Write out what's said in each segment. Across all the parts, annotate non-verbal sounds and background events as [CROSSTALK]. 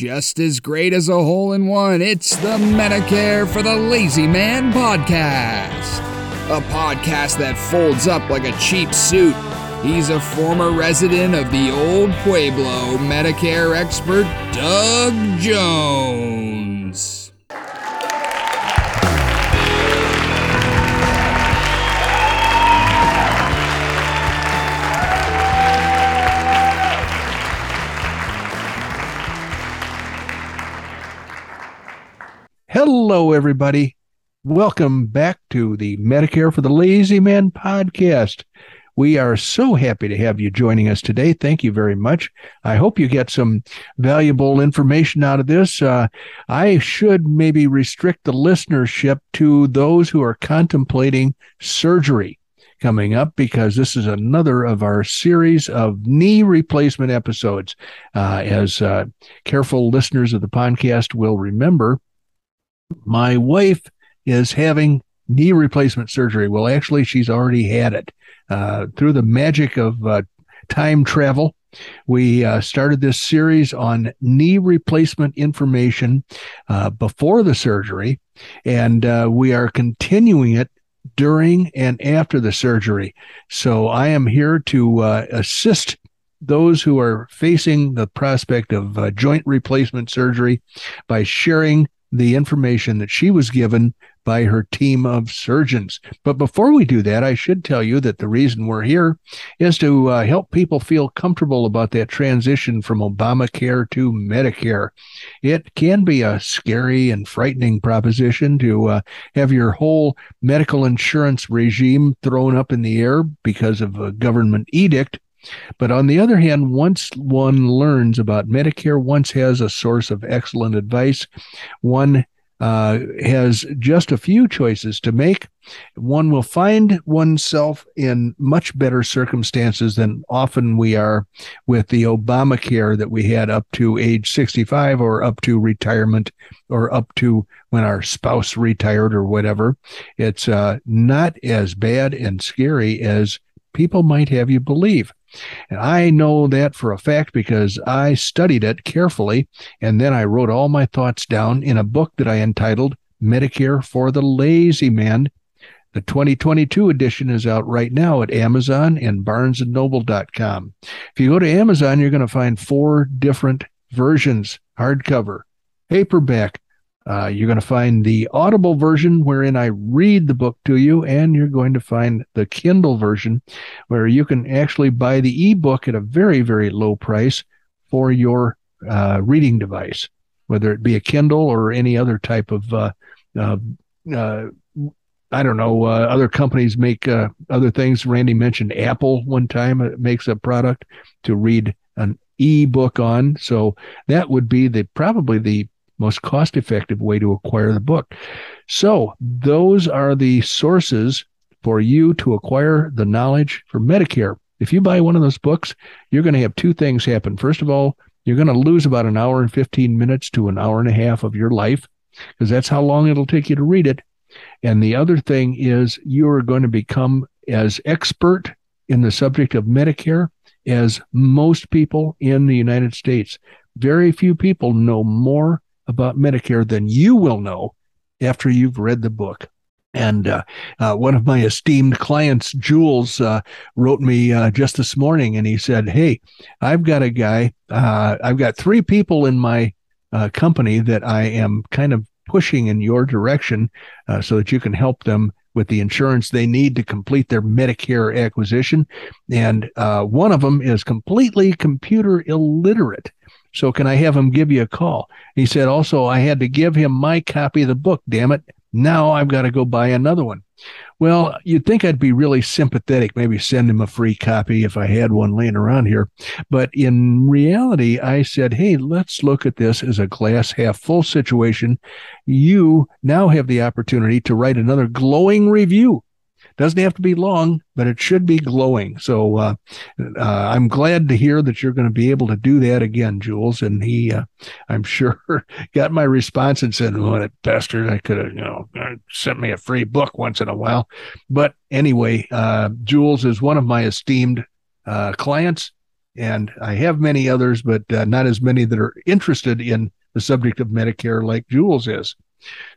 just as great as a hole in one. It's the Medicare for the Lazy Man podcast, a podcast that folds up like a cheap suit. He's a former resident of the old Pueblo, Medicare expert Doug Jones. Hello, everybody. Welcome back to the Medicare for the Lazy Man podcast. We are so happy to have you joining us today. Thank you very much. I hope you get some valuable information out of this. Uh, I should maybe restrict the listenership to those who are contemplating surgery coming up because this is another of our series of knee replacement episodes. Uh, as uh, careful listeners of the podcast will remember, my wife is having knee replacement surgery. Well, actually, she's already had it. Uh, through the magic of uh, time travel, we uh, started this series on knee replacement information uh, before the surgery, and uh, we are continuing it during and after the surgery. So I am here to uh, assist those who are facing the prospect of joint replacement surgery by sharing the information that she was given by her team of surgeons. But before we do that, I should tell you that the reason we're here is to uh, help people feel comfortable about that transition from Obamacare to Medicare. It can be a scary and frightening proposition to uh, have your whole medical insurance regime thrown up in the air because of a government edict but on the other hand, once one learns about Medicare, once has a source of excellent advice, one uh, has just a few choices to make. One will find oneself in much better circumstances than often we are with the Obamacare that we had up to age 65 or up to retirement or up to when our spouse retired or whatever. It's uh, not as bad and scary as people might have you believe. And I know that for a fact because I studied it carefully and then I wrote all my thoughts down in a book that I entitled Medicare for the Lazy Man. The 2022 edition is out right now at Amazon and barnesandnoble.com. If you go to Amazon, you're going to find four different versions hardcover, paperback, uh, you're going to find the Audible version wherein I read the book to you, and you're going to find the Kindle version where you can actually buy the ebook at a very, very low price for your uh, reading device, whether it be a Kindle or any other type of. Uh, uh, uh I don't know. Uh, other companies make other things. Randy mentioned Apple one time makes a product to read an e-book on. So that would be the probably the most cost effective way to acquire the book. So, those are the sources for you to acquire the knowledge for Medicare. If you buy one of those books, you're going to have two things happen. First of all, you're going to lose about an hour and 15 minutes to an hour and a half of your life because that's how long it'll take you to read it. And the other thing is you are going to become as expert in the subject of Medicare as most people in the United States. Very few people know more about Medicare than you will know after you've read the book. And uh, uh, one of my esteemed clients, Jules, uh, wrote me uh, just this morning, and he said, "Hey, I've got a guy. Uh, I've got three people in my uh, company that I am kind of pushing in your direction, so that you can help them with the insurance they need to complete their Medicare acquisition. And one of them is completely computer illiterate." So can I have him give you a call? He said, also, I had to give him my copy of the book. Damn it. Now I've got to go buy another one. Well, you'd think I'd be really sympathetic, maybe send him a free copy if I had one laying around here. But in reality, I said, hey, let's look at this as a glass half full situation. You now have the opportunity to write another glowing review doesn't have to be long, but it should be glowing. So uh, uh, I'm glad to hear that you're going to be able to do that again, Jules. And he, uh, I'm sure, [LAUGHS] got my response and said, "What a bastard! I could have, you know, uh, sent me a free book once in a while." But anyway, uh, Jules is one of my esteemed uh, clients. And I have many others, but not as many that are interested in the subject of Medicare like Jules is.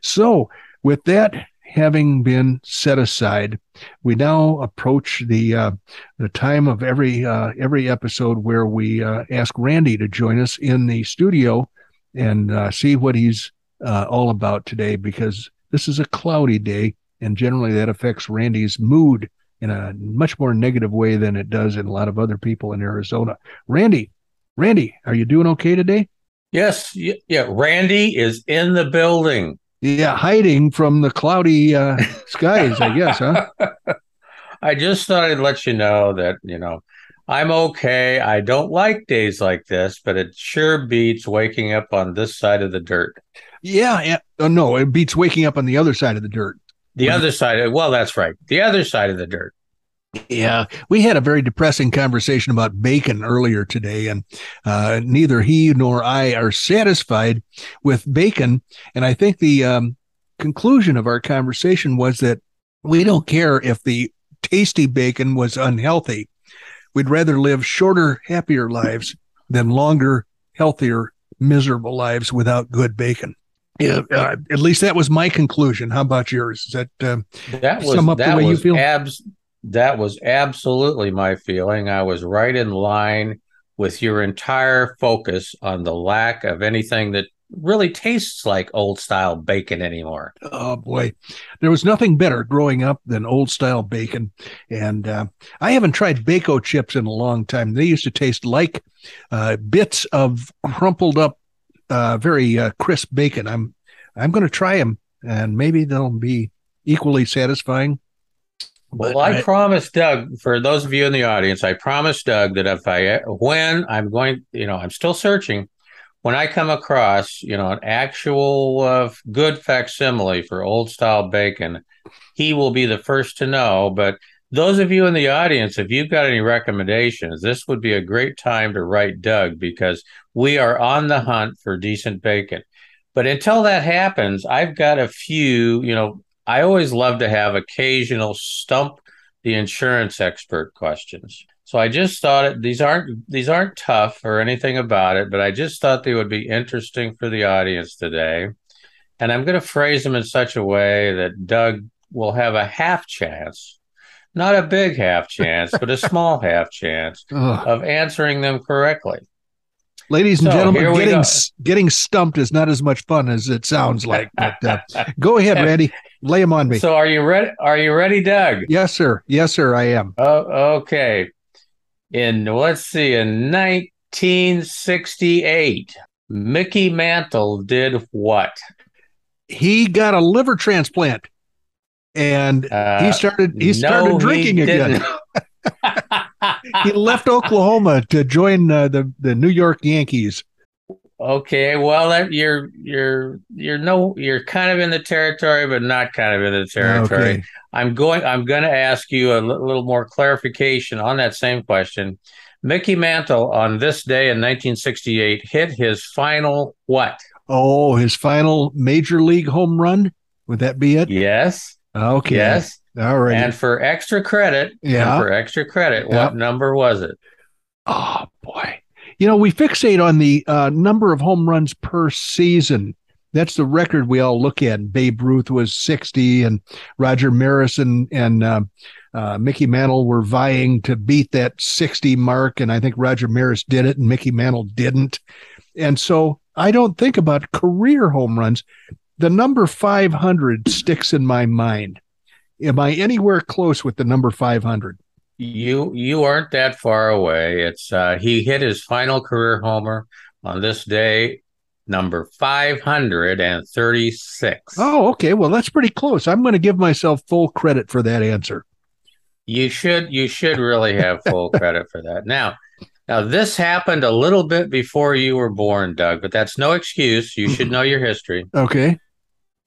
So, with that having been set aside, we now approach the uh, the time of every uh, every episode where we uh, ask Randy to join us in the studio and uh, see what he's uh, all about today. Because this is a cloudy day, and generally that affects Randy's mood in a much more negative way than it does in a lot of other people in Arizona. Randy, Randy, are you doing okay today? Yes, yeah. Randy is in the building. Yeah, hiding from the cloudy uh, [LAUGHS] skies, I guess, huh? I just thought I'd let you know that, you know, I'm okay. I don't like days like this, but it sure beats waking up on this side of the dirt. Yeah. yeah. Oh, no, it beats waking up on the other side of the dirt. The other side. Well, that's right. The other side of the dirt. Yeah, we had a very depressing conversation about bacon earlier today, and uh, neither he nor I are satisfied with bacon. And I think the um, conclusion of our conversation was that we don't care if the tasty bacon was unhealthy. We'd rather live shorter, happier lives than longer, healthier, miserable lives without good bacon. Yeah, uh, at least that was my conclusion. How about yours? Is that uh, that was, sum up the way you feel? Abs- that was absolutely my feeling. I was right in line with your entire focus on the lack of anything that really tastes like old style bacon anymore. Oh boy, there was nothing better growing up than old style bacon, and uh, I haven't tried Bako chips in a long time. They used to taste like uh, bits of crumpled up, uh, very uh, crisp bacon. I'm I'm going to try them, and maybe they'll be equally satisfying. Well, I, I promised Doug, for those of you in the audience, I promised Doug that if I, when I'm going, you know, I'm still searching, when I come across, you know, an actual uh, good facsimile for old style bacon, he will be the first to know. But those of you in the audience, if you've got any recommendations, this would be a great time to write Doug because we are on the hunt for decent bacon. But until that happens, I've got a few, you know, I always love to have occasional stump the insurance expert questions. So I just thought it, these aren't these aren't tough or anything about it, but I just thought they would be interesting for the audience today. And I'm going to phrase them in such a way that Doug will have a half chance, not a big half chance, but a [LAUGHS] small half chance of answering them correctly. Ladies and so, gentlemen, getting getting stumped is not as much fun as it sounds [LAUGHS] like. But uh, go ahead, [LAUGHS] Randy, lay them on me. So, are you ready? Are you ready, Doug? Yes, sir. Yes, sir. I am. Oh, okay. In let's see, in 1968, Mickey Mantle did what? He got a liver transplant, and uh, he started. He started no, drinking he again. [LAUGHS] he left Oklahoma to join uh, the the New York Yankees. Okay, well, you're you're you're no you're kind of in the territory, but not kind of in the territory. Okay. I'm going. I'm going to ask you a l- little more clarification on that same question. Mickey Mantle on this day in 1968 hit his final what? Oh, his final major league home run. Would that be it? Yes. Okay. Yes. All right. And for extra credit, yeah. for extra credit, what number was it? Oh boy. You know, we fixate on the uh, number of home runs per season. That's the record we all look at. Babe Ruth was 60, and Roger Maris and, and uh, uh, Mickey Mantle were vying to beat that 60 mark. And I think Roger Maris did it, and Mickey Mantle didn't. And so I don't think about career home runs. The number 500 sticks in my mind am I anywhere close with the number 500? You you aren't that far away. It's uh, he hit his final career homer on this day, number 536. Oh, okay. Well, that's pretty close. I'm going to give myself full credit for that answer. You should you should really have full [LAUGHS] credit for that. Now, now this happened a little bit before you were born, Doug, but that's no excuse. You should know your history. Okay.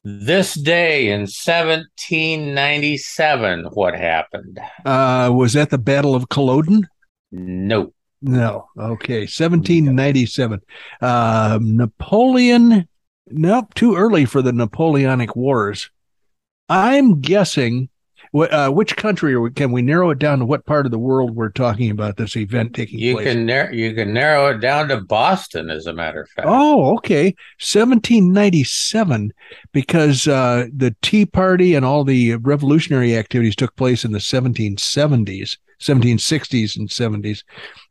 This day in 1797, what happened? Uh, was that the Battle of Culloden? No. No. Okay. 1797. Uh, Napoleon. Nope. Too early for the Napoleonic Wars. I'm guessing. Uh, which country are we, can we narrow it down to what part of the world we're talking about this event taking you place? can nar- you can narrow it down to Boston, as a matter of fact. Oh, okay. 1797, because uh, the Tea Party and all the revolutionary activities took place in the 1770s, 1760s, and 70s.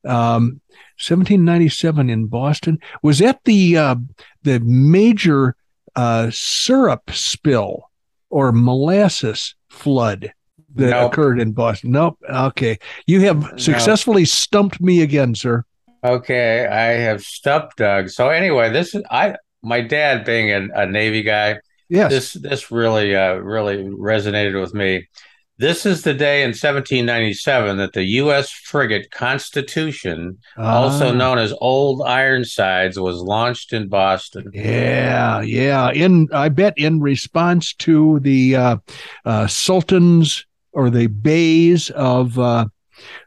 Um, 1797 in Boston was that the uh, the major uh, syrup spill or molasses flood that Nope. occurred in Boston. Nope. Okay, you have successfully stumped me again, sir. Okay, I have stumped Doug. So anyway, this is I my dad being a, a Navy guy. Yes. This this really uh, really resonated with me. This is the day in 1797 that the U.S. frigate Constitution, also Ah. known as Old Ironsides, was launched in Boston. Yeah, yeah. In I bet in response to the uh, uh, sultans or the beys of uh,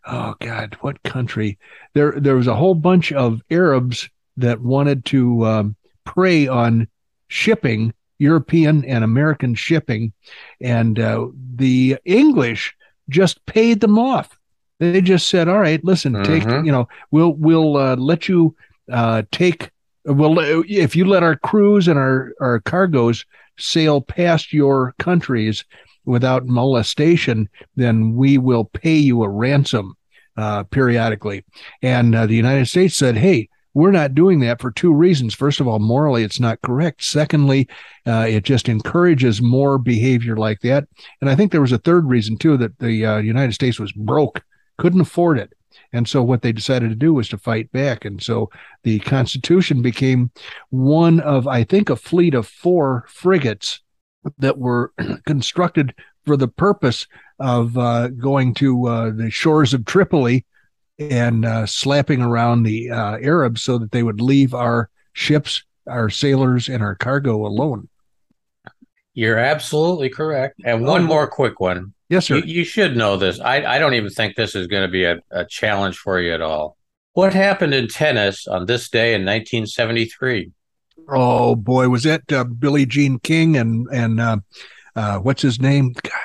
oh god, what country? There there was a whole bunch of Arabs that wanted to um, prey on shipping, European and American shipping, and uh, the English just paid them off. They just said, "All right, listen, take Mhm. you know, we'll we'll uh, let you uh, take." Well, if you let our crews and our, our cargoes sail past your countries without molestation, then we will pay you a ransom uh, periodically. And uh, the United States said, hey, we're not doing that for two reasons. First of all, morally, it's not correct. Secondly, uh, it just encourages more behavior like that. And I think there was a third reason, too, that the uh, United States was broke, couldn't afford it. And so what they decided to do was to fight back. And so the Constitution became one of, I think, a fleet of four frigates that were [CLEARS THROAT] constructed for the purpose of uh, going to uh, the shores of Tripoli and uh, slapping around the uh, Arabs so that they would leave our ships, our sailors, and our cargo alone. You're absolutely correct. And one more quick one. Yes, sir. You, you should know this. I, I don't even think this is going to be a, a challenge for you at all. What happened in tennis on this day in 1973? Oh boy, was that uh, Billie Jean King and and uh, uh, what's his name? God,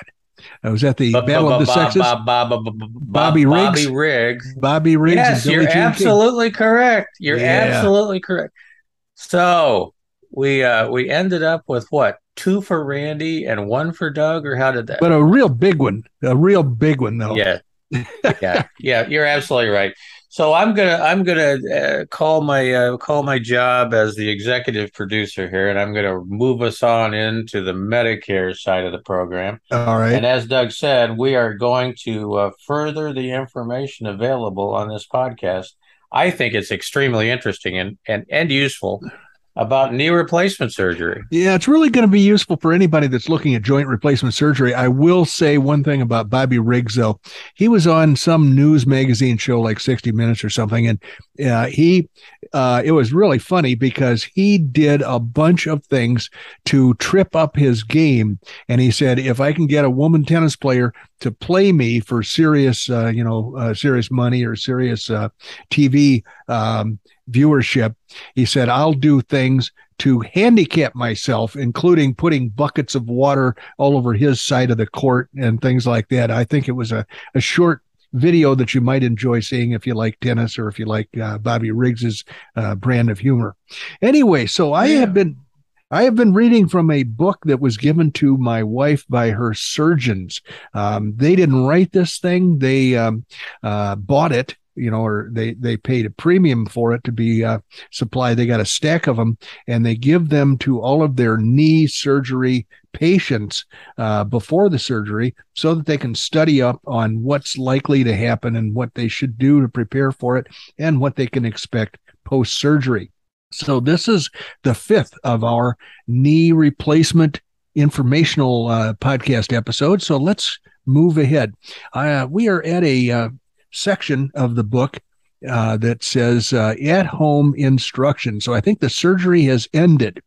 uh, was at the Battle of the Sexes? Bobby Bobby Riggs? Riggs. Bobby Riggs Yes, you're Billie Jean King. absolutely correct. You're Yeah. absolutely correct. So we uh we ended up with what? Two for Randy and one for Doug, or how did that? But a real big one, a real big one though. Yeah, [LAUGHS] yeah, yeah. You're absolutely right. So I'm gonna I'm gonna uh, call my uh, call my job as the executive producer here, and I'm gonna move us on into the Medicare side of the program. All right. And as Doug said, we are going to uh, further the information available on this podcast. I think it's extremely interesting and, and, and useful about knee replacement surgery. Yeah, it's really going to be useful for anybody that's looking at joint replacement surgery. I will say one thing about Bobby Riggs, though. He was on some news magazine show like 60 Minutes or something, and uh, he, uh, it was really funny because he did a bunch of things to trip up his game. And he said, if I can get a woman tennis player to play me for serious, uh, you know, uh, serious money or serious uh, TV um, viewership, he said, I'll do things to handicap myself, including putting buckets of water all over his side of the court and things like that. I think it was a, a short video that you might enjoy seeing if you like tennis or if you like uh, Bobby Riggs's uh, brand of humor. Anyway, so I Yeah. have been I have been reading from a book that was given to my wife by her surgeons. Um, they didn't write this thing; they um, uh, bought it, you know, or they they paid a premium for it to be uh, supplied. They got a stack of them, and they give them to all of their knee surgery patients uh, before the surgery, so that they can study up on what's likely to happen and what they should do to prepare for it, and what they can expect post surgery. So this is the fifth of our knee replacement informational uh, podcast episode. So let's move ahead. Uh, we are at a uh, section of the book uh, that says uh, at home instruction. So I think the surgery has ended.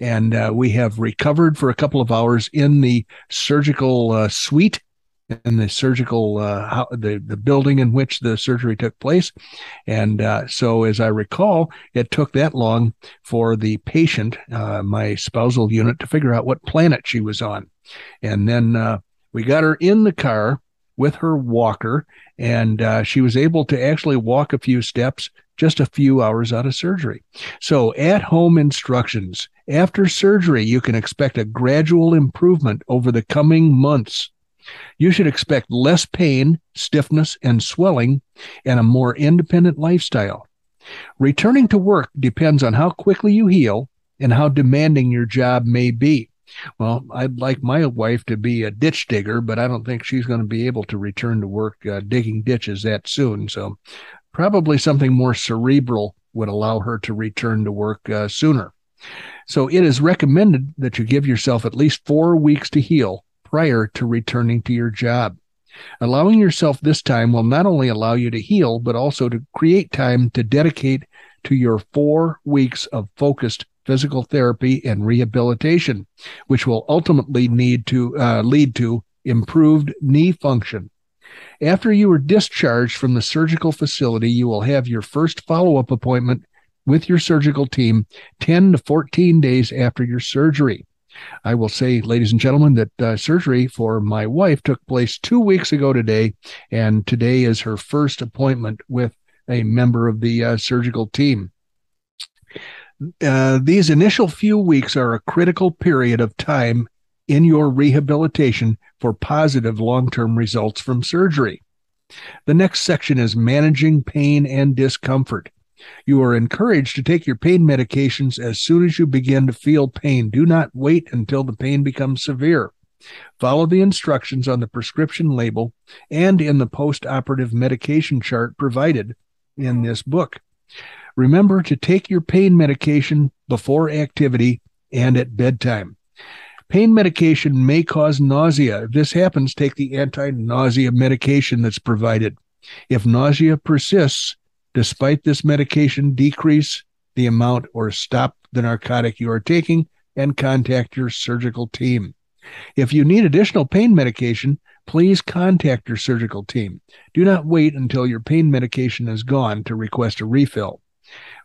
And uh, we have recovered for a couple of hours in the surgical uh, suite in the surgical uh, how, the the building in which the surgery took place, and uh, so as I recall, it took that long for the patient, uh, my spousal unit, to figure out what planet she was on, and then uh, We got her in the car with her walker, and uh, she was able to actually walk a few steps just a few hours out of surgery. So, at home instructions after surgery, you can expect a gradual improvement over the coming months. You should expect less pain, stiffness, and swelling, and a more independent lifestyle. Returning to work depends on how quickly you heal and how demanding your job may be. Well, I'd like my wife to be a ditch digger, but I don't think she's going to be able to return to work uh, digging ditches that soon. So, probably something more cerebral would allow her to return to work uh, sooner. So, it is recommended that you give yourself at least four weeks to heal prior to returning to your job. Allowing yourself this time will not only allow you to heal, but also to create time to dedicate to your four weeks of focused physical therapy and rehabilitation, which will ultimately need to uh, lead to improved knee function. After you are discharged from the surgical facility, you will have your first follow up appointment with your surgical team 10 to 14 days after your surgery. I will say, ladies and gentlemen, that uh, surgery for my wife took place two weeks ago today, and today is her first appointment with a member of the uh, surgical team. Uh, these initial few weeks are a critical period of time in your rehabilitation for positive long term results from surgery. The next section is managing pain and discomfort. You are encouraged to take your pain medications as soon as you begin to feel pain. Do not wait until the pain becomes severe. Follow the instructions on the prescription label and in the post operative medication chart provided in this book. Remember to take your pain medication before activity and at bedtime. Pain medication may cause nausea. If this happens, take the anti nausea medication that's provided. If nausea persists, despite this medication, decrease the amount or stop the narcotic you are taking and contact your surgical team. If you need additional pain medication, please contact your surgical team. Do not wait until your pain medication is gone to request a refill.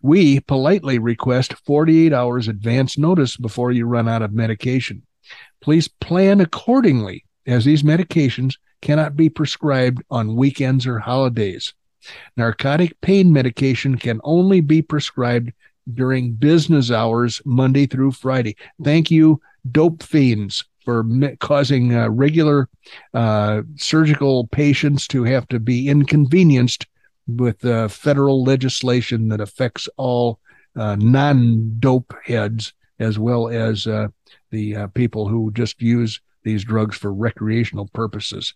We politely request 48 hours advance notice before you run out of medication. Please plan accordingly, as these medications cannot be prescribed on weekends or holidays. Narcotic pain medication can only be prescribed during business hours, Monday through Friday. Thank you, dope fiends, for causing uh, regular uh, surgical patients to have to be inconvenienced with uh, federal legislation that affects all uh, non dope heads as well as uh, the uh, people who just use these drugs for recreational purposes.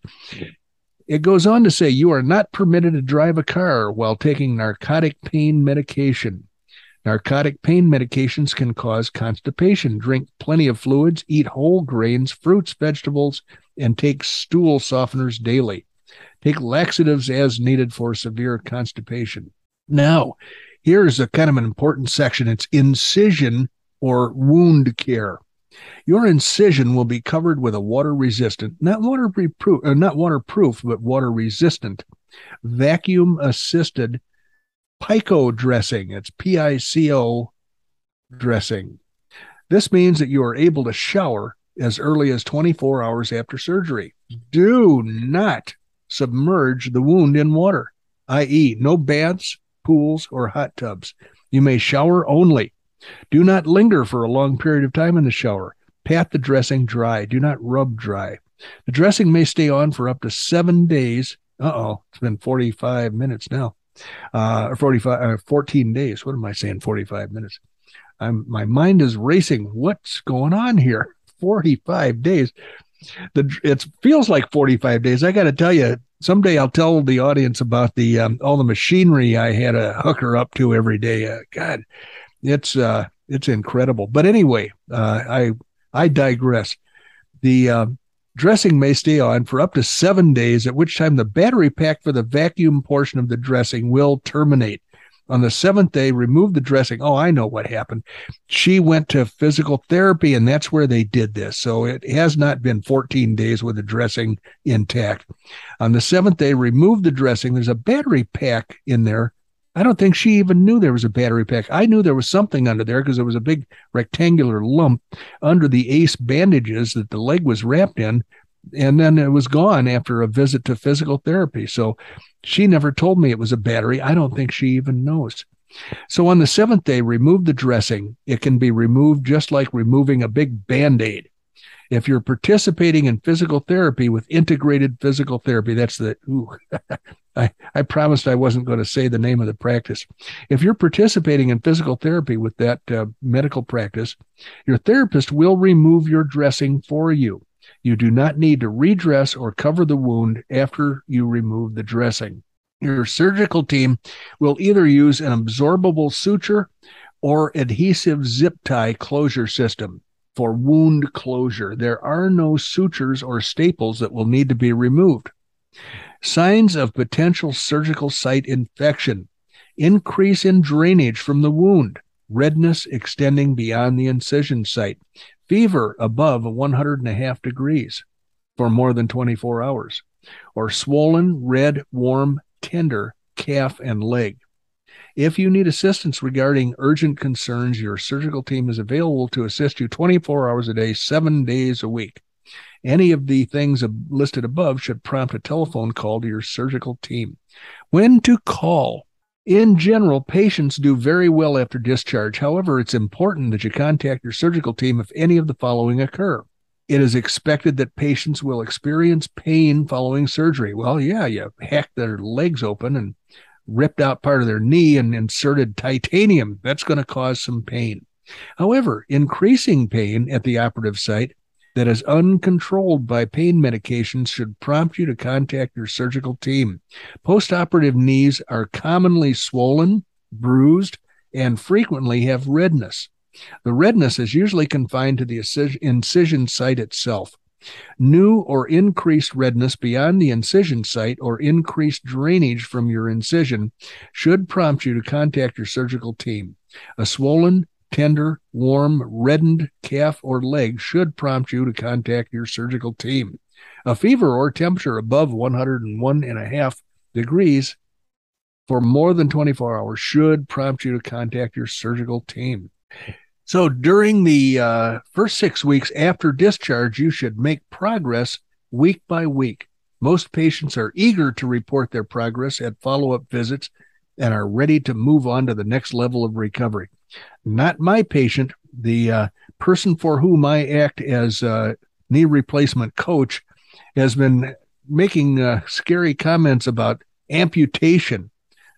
It goes on to say you are not permitted to drive a car while taking narcotic pain medication. Narcotic pain medications can cause constipation. Drink plenty of fluids, eat whole grains, fruits, vegetables, and take stool softeners daily. Take laxatives as needed for severe constipation. Now, here's a kind of an important section it's incision or wound care. Your incision will be covered with a water resistant, not waterproof, uh, not waterproof, but water resistant, vacuum assisted Pico dressing. It's P I C O dressing. This means that you are able to shower as early as 24 hours after surgery. Do not submerge the wound in water, i.e., no baths, pools, or hot tubs. You may shower only. Do not linger for a long period of time in the shower. Pat the dressing dry. Do not rub dry. The dressing may stay on for up to seven days. Uh oh, it's been 45 minutes now. Uh, or 45, uh, 14 days. What am I saying? 45 minutes. I'm, my mind is racing. What's going on here? [LAUGHS] 45 days the it feels like 45 days. I got to tell you, someday I'll tell the audience about the um, all the machinery I had a hooker up to every day. Uh, God, it's uh, it's incredible. But anyway, uh, I I digress. The uh, dressing may stay on for up to seven days, at which time the battery pack for the vacuum portion of the dressing will terminate. On the seventh day, remove the dressing. Oh, I know what happened. She went to physical therapy, and that's where they did this. So it has not been 14 days with the dressing intact. On the seventh day, remove the dressing. There's a battery pack in there. I don't think she even knew there was a battery pack. I knew there was something under there because there was a big rectangular lump under the ACE bandages that the leg was wrapped in. And then it was gone after a visit to physical therapy. So she never told me it was a battery. I don't think she even knows. So on the seventh day, remove the dressing. It can be removed just like removing a big band aid. If you're participating in physical therapy with integrated physical therapy, that's the, ooh, [LAUGHS] I, I promised I wasn't going to say the name of the practice. If you're participating in physical therapy with that uh, medical practice, your therapist will remove your dressing for you. You do not need to redress or cover the wound after you remove the dressing. Your surgical team will either use an absorbable suture or adhesive zip tie closure system for wound closure. There are no sutures or staples that will need to be removed. Signs of potential surgical site infection, increase in drainage from the wound, redness extending beyond the incision site, fever above 100 and a half degrees for more than 24 hours, or swollen, red, warm, tender calf and leg. If you need assistance regarding urgent concerns, your surgical team is available to assist you 24 hours a day, seven days a week. Any of the things listed above should prompt a telephone call to your surgical team. When to call? In general, patients do very well after discharge. However, it's important that you contact your surgical team if any of the following occur. It is expected that patients will experience pain following surgery. Well, yeah, you hacked their legs open and ripped out part of their knee and inserted titanium. That's going to cause some pain. However, increasing pain at the operative site that is uncontrolled by pain medications should prompt you to contact your surgical team. Postoperative knees are commonly swollen, bruised, and frequently have redness. The redness is usually confined to the incision site itself. New or increased redness beyond the incision site or increased drainage from your incision should prompt you to contact your surgical team. A swollen, tender, warm, reddened calf or leg should prompt you to contact your surgical team. A fever or temperature above 101 and a half degrees for more than 24 hours should prompt you to contact your surgical team. So during the uh, first six weeks after discharge, you should make progress week by week. Most patients are eager to report their progress at follow up visits and are ready to move on to the next level of recovery not my patient, the uh, person for whom I act as a knee replacement coach, has been making uh, scary comments about amputation.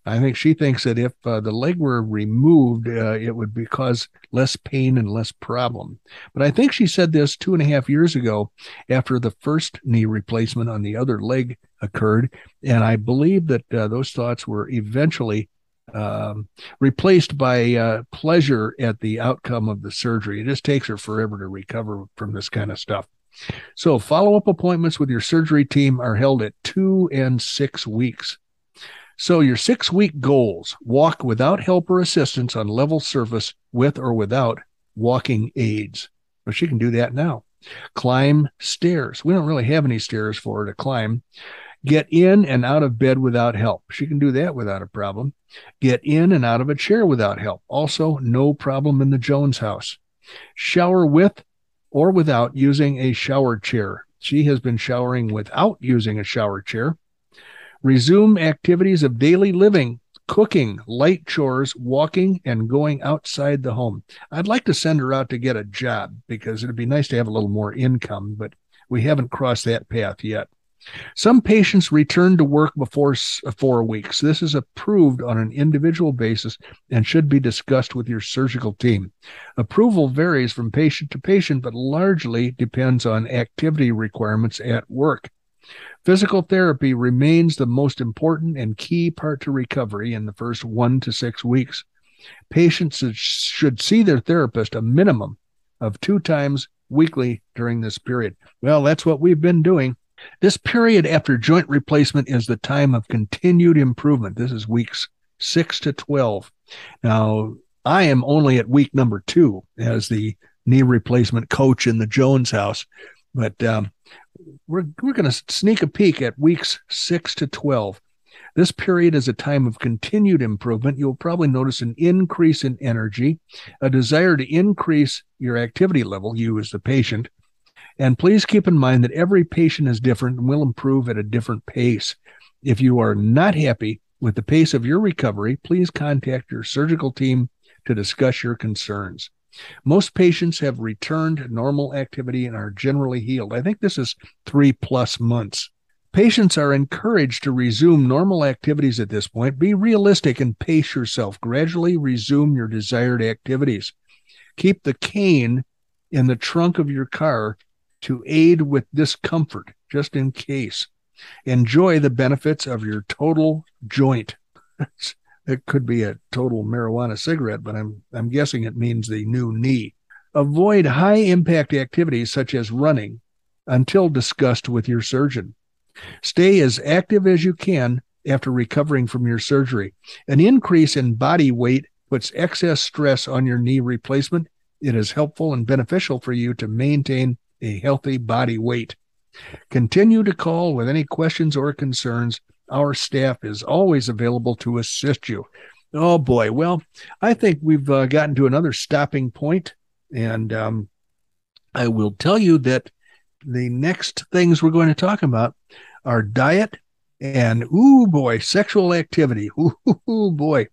I think she thinks that if uh, the leg were removed, uh, it would be cause less pain and less problem. But I think she said this two and a half years ago after the first knee replacement on the other leg occurred. And I believe that uh, those thoughts were eventually um, replaced by uh, pleasure at the outcome of the surgery. It just takes her forever to recover from this kind of stuff. So, follow up appointments with your surgery team are held at two and six weeks. So, your six week goals walk without help or assistance on level surface with or without walking aids. Well, she can do that now. Climb stairs. We don't really have any stairs for her to climb. Get in and out of bed without help. She can do that without a problem. Get in and out of a chair without help. Also, no problem in the Jones house. Shower with or without using a shower chair. She has been showering without using a shower chair. Resume activities of daily living, cooking, light chores, walking, and going outside the home. I'd like to send her out to get a job because it'd be nice to have a little more income, but we haven't crossed that path yet. Some patients return to work before uh, four weeks. This is approved on an individual basis and should be discussed with your surgical team. Approval varies from patient to patient, but largely depends on activity requirements at work. Physical therapy remains the most important and key part to recovery in the first one to six weeks. Patients should see their therapist a minimum of two times weekly during this period. Well, that's what we've been doing. This period after joint replacement is the time of continued improvement. This is weeks six to 12. Now, I am only at week number two as the knee replacement coach in the Jones house, but um, we're, we're going to sneak a peek at weeks six to 12. This period is a time of continued improvement. You'll probably notice an increase in energy, a desire to increase your activity level, you as the patient, And please keep in mind that every patient is different and will improve at a different pace. If you are not happy with the pace of your recovery, please contact your surgical team to discuss your concerns. Most patients have returned to normal activity and are generally healed. I think this is three plus months. Patients are encouraged to resume normal activities at this point. Be realistic and pace yourself. Gradually resume your desired activities. Keep the cane in the trunk of your car to aid with discomfort, just in case. Enjoy the benefits of your total joint. [LAUGHS] it could be a total marijuana cigarette, but I'm I'm guessing it means the new knee. Avoid high impact activities such as running until discussed with your surgeon. Stay as active as you can after recovering from your surgery. An increase in body weight puts excess stress on your knee replacement. It is helpful and beneficial for you to maintain a healthy body weight. Continue to call with any questions or concerns. Our staff is always available to assist you. Oh boy. Well, I think we've uh, gotten to another stopping point, and um, I will tell you that the next things we're going to talk about are diet and ooh boy, sexual activity. [LAUGHS] Ooh, boy.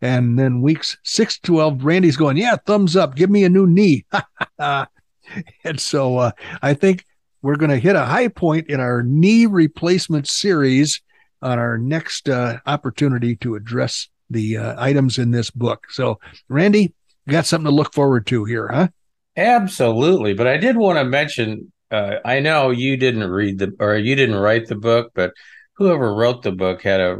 And then weeks six 12, Randy's going, yeah, thumbs up. Give me a new knee. [LAUGHS] [LAUGHS] and so uh, I think we're going to hit a high point in our knee replacement series on our next uh, opportunity to address the uh, items in this book. So, Randy, got something to look forward to here, huh? Absolutely. But I did want to mention uh, I know you didn't read the or you didn't write the book, but whoever wrote the book had a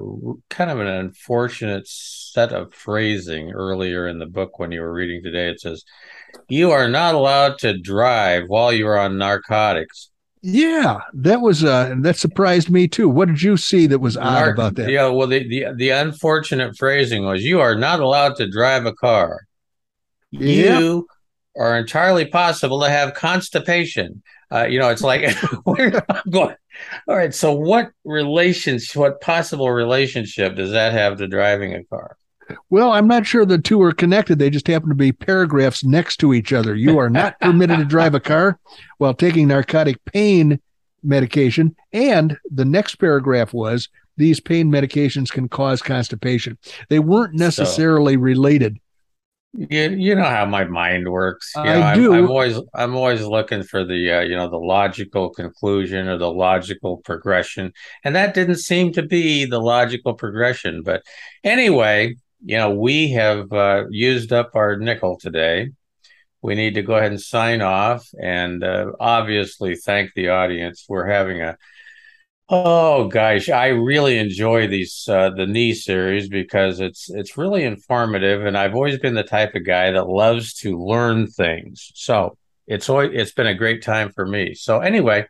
kind of an unfortunate set of phrasing earlier in the book when you were reading today. It says, "You are not allowed to drive while you're on narcotics." Yeah, that was uh that surprised me too. What did you see that was odd Narc- about that? Yeah, well the, the the unfortunate phrasing was you are not allowed to drive a car. Yeah. You are entirely possible to have constipation. Uh, you know, it's like [LAUGHS] going. All right, so what relations, what possible relationship does that have to driving a car? Well, I'm not sure the two are connected. They just happen to be paragraphs next to each other. You are not [LAUGHS] permitted to drive a car while taking narcotic pain medication. And the next paragraph was these pain medications can cause constipation. They weren't necessarily so, related. You, you know how my mind works. You know, I I'm, do. I'm, always I'm always looking for the uh, you know the logical conclusion or the logical progression, and that didn't seem to be the logical progression. But anyway, you know, we have uh, used up our nickel today. We need to go ahead and sign off and uh, obviously thank the audience. We're having a Oh gosh, I really enjoy these uh, the knee series because it's it's really informative, and I've always been the type of guy that loves to learn things. So it's always, it's been a great time for me. So anyway,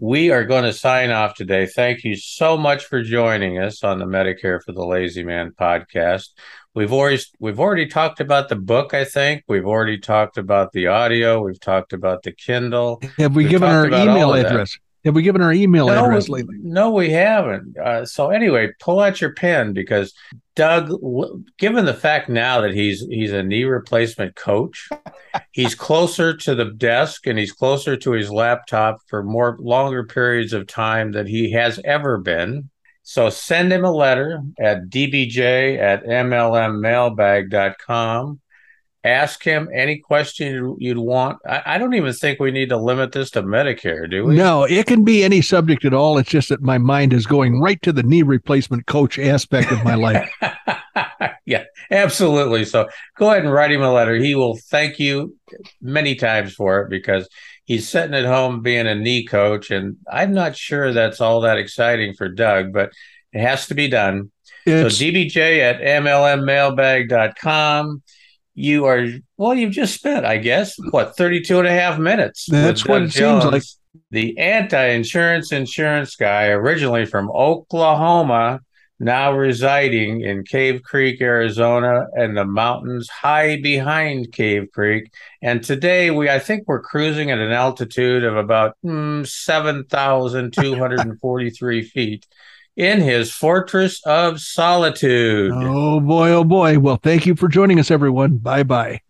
we are going to sign off today. Thank you so much for joining us on the Medicare for the Lazy Man podcast. We've always we've already talked about the book. I think we've already talked about the audio. We've talked about the Kindle. Have we we've given our email address? That. Have we given our email no, address lately? No, we haven't. Uh, so anyway, pull out your pen because Doug, given the fact now that he's he's a knee replacement coach, he's closer to the desk and he's closer to his laptop for more longer periods of time than he has ever been. So send him a letter at dbj at mlmmailbag.com ask him any question you'd want. I, I, don't even think we need to limit this to Medicare, do we? No, it can be any subject at all. It's just that my mind is going right to the knee replacement coach aspect of my life. [LAUGHS] yeah, absolutely. So go ahead and write him a letter. He will thank you many times for it because he's sitting at home being a knee coach. And I'm not sure that's all that exciting for Doug, but it has to be done. It's, so dbj at mlmmailbag.com you are well you've just spent i guess what 32 and a half minutes that's what it Jones, seems like. The anti-insurance insurance guy originally from oklahoma now residing in cave creek arizona and the mountains high behind cave creek. And today we i think we're cruising at an altitude of about mm, 7243 feet in his fortress of solitude. Oh boy, oh boy. Well, thank you for joining us, everyone. Bye bye.